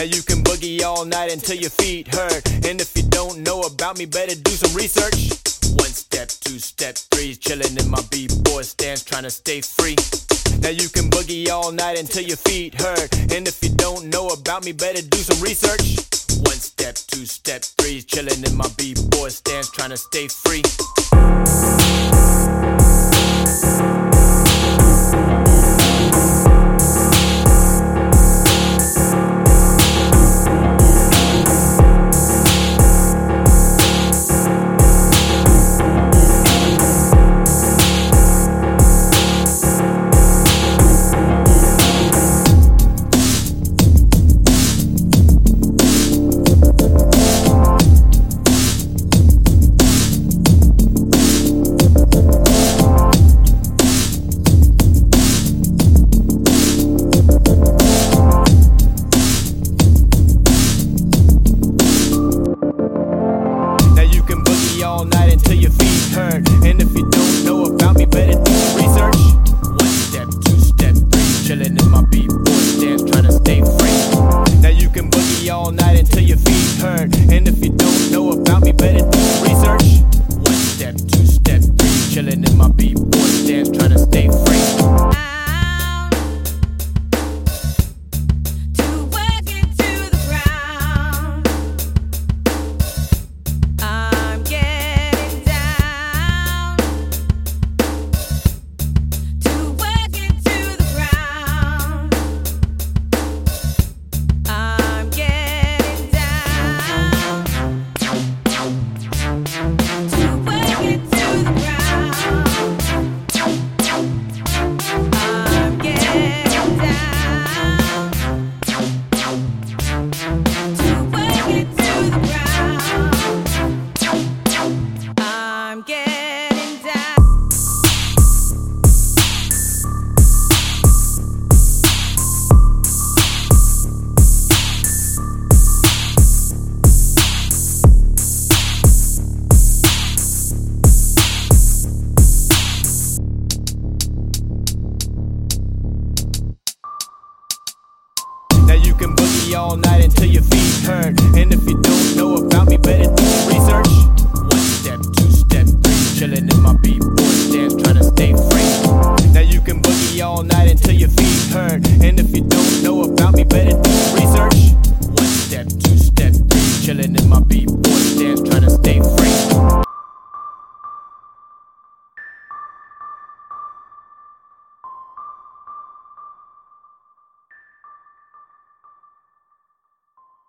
Now you can boogie all night until your feet hurt. And if you don't know about me, better do some research. One step, two step, three, chillin' in my b-boy stance, trying to stay free. Now you can boogie all night until your feet hurt. And if you don't know about me, better do some research. One step, two step, three, chillin' in my b-boy stance, trying to stay free. Your all night until your feet hurt. And if you don't know about me, better do research.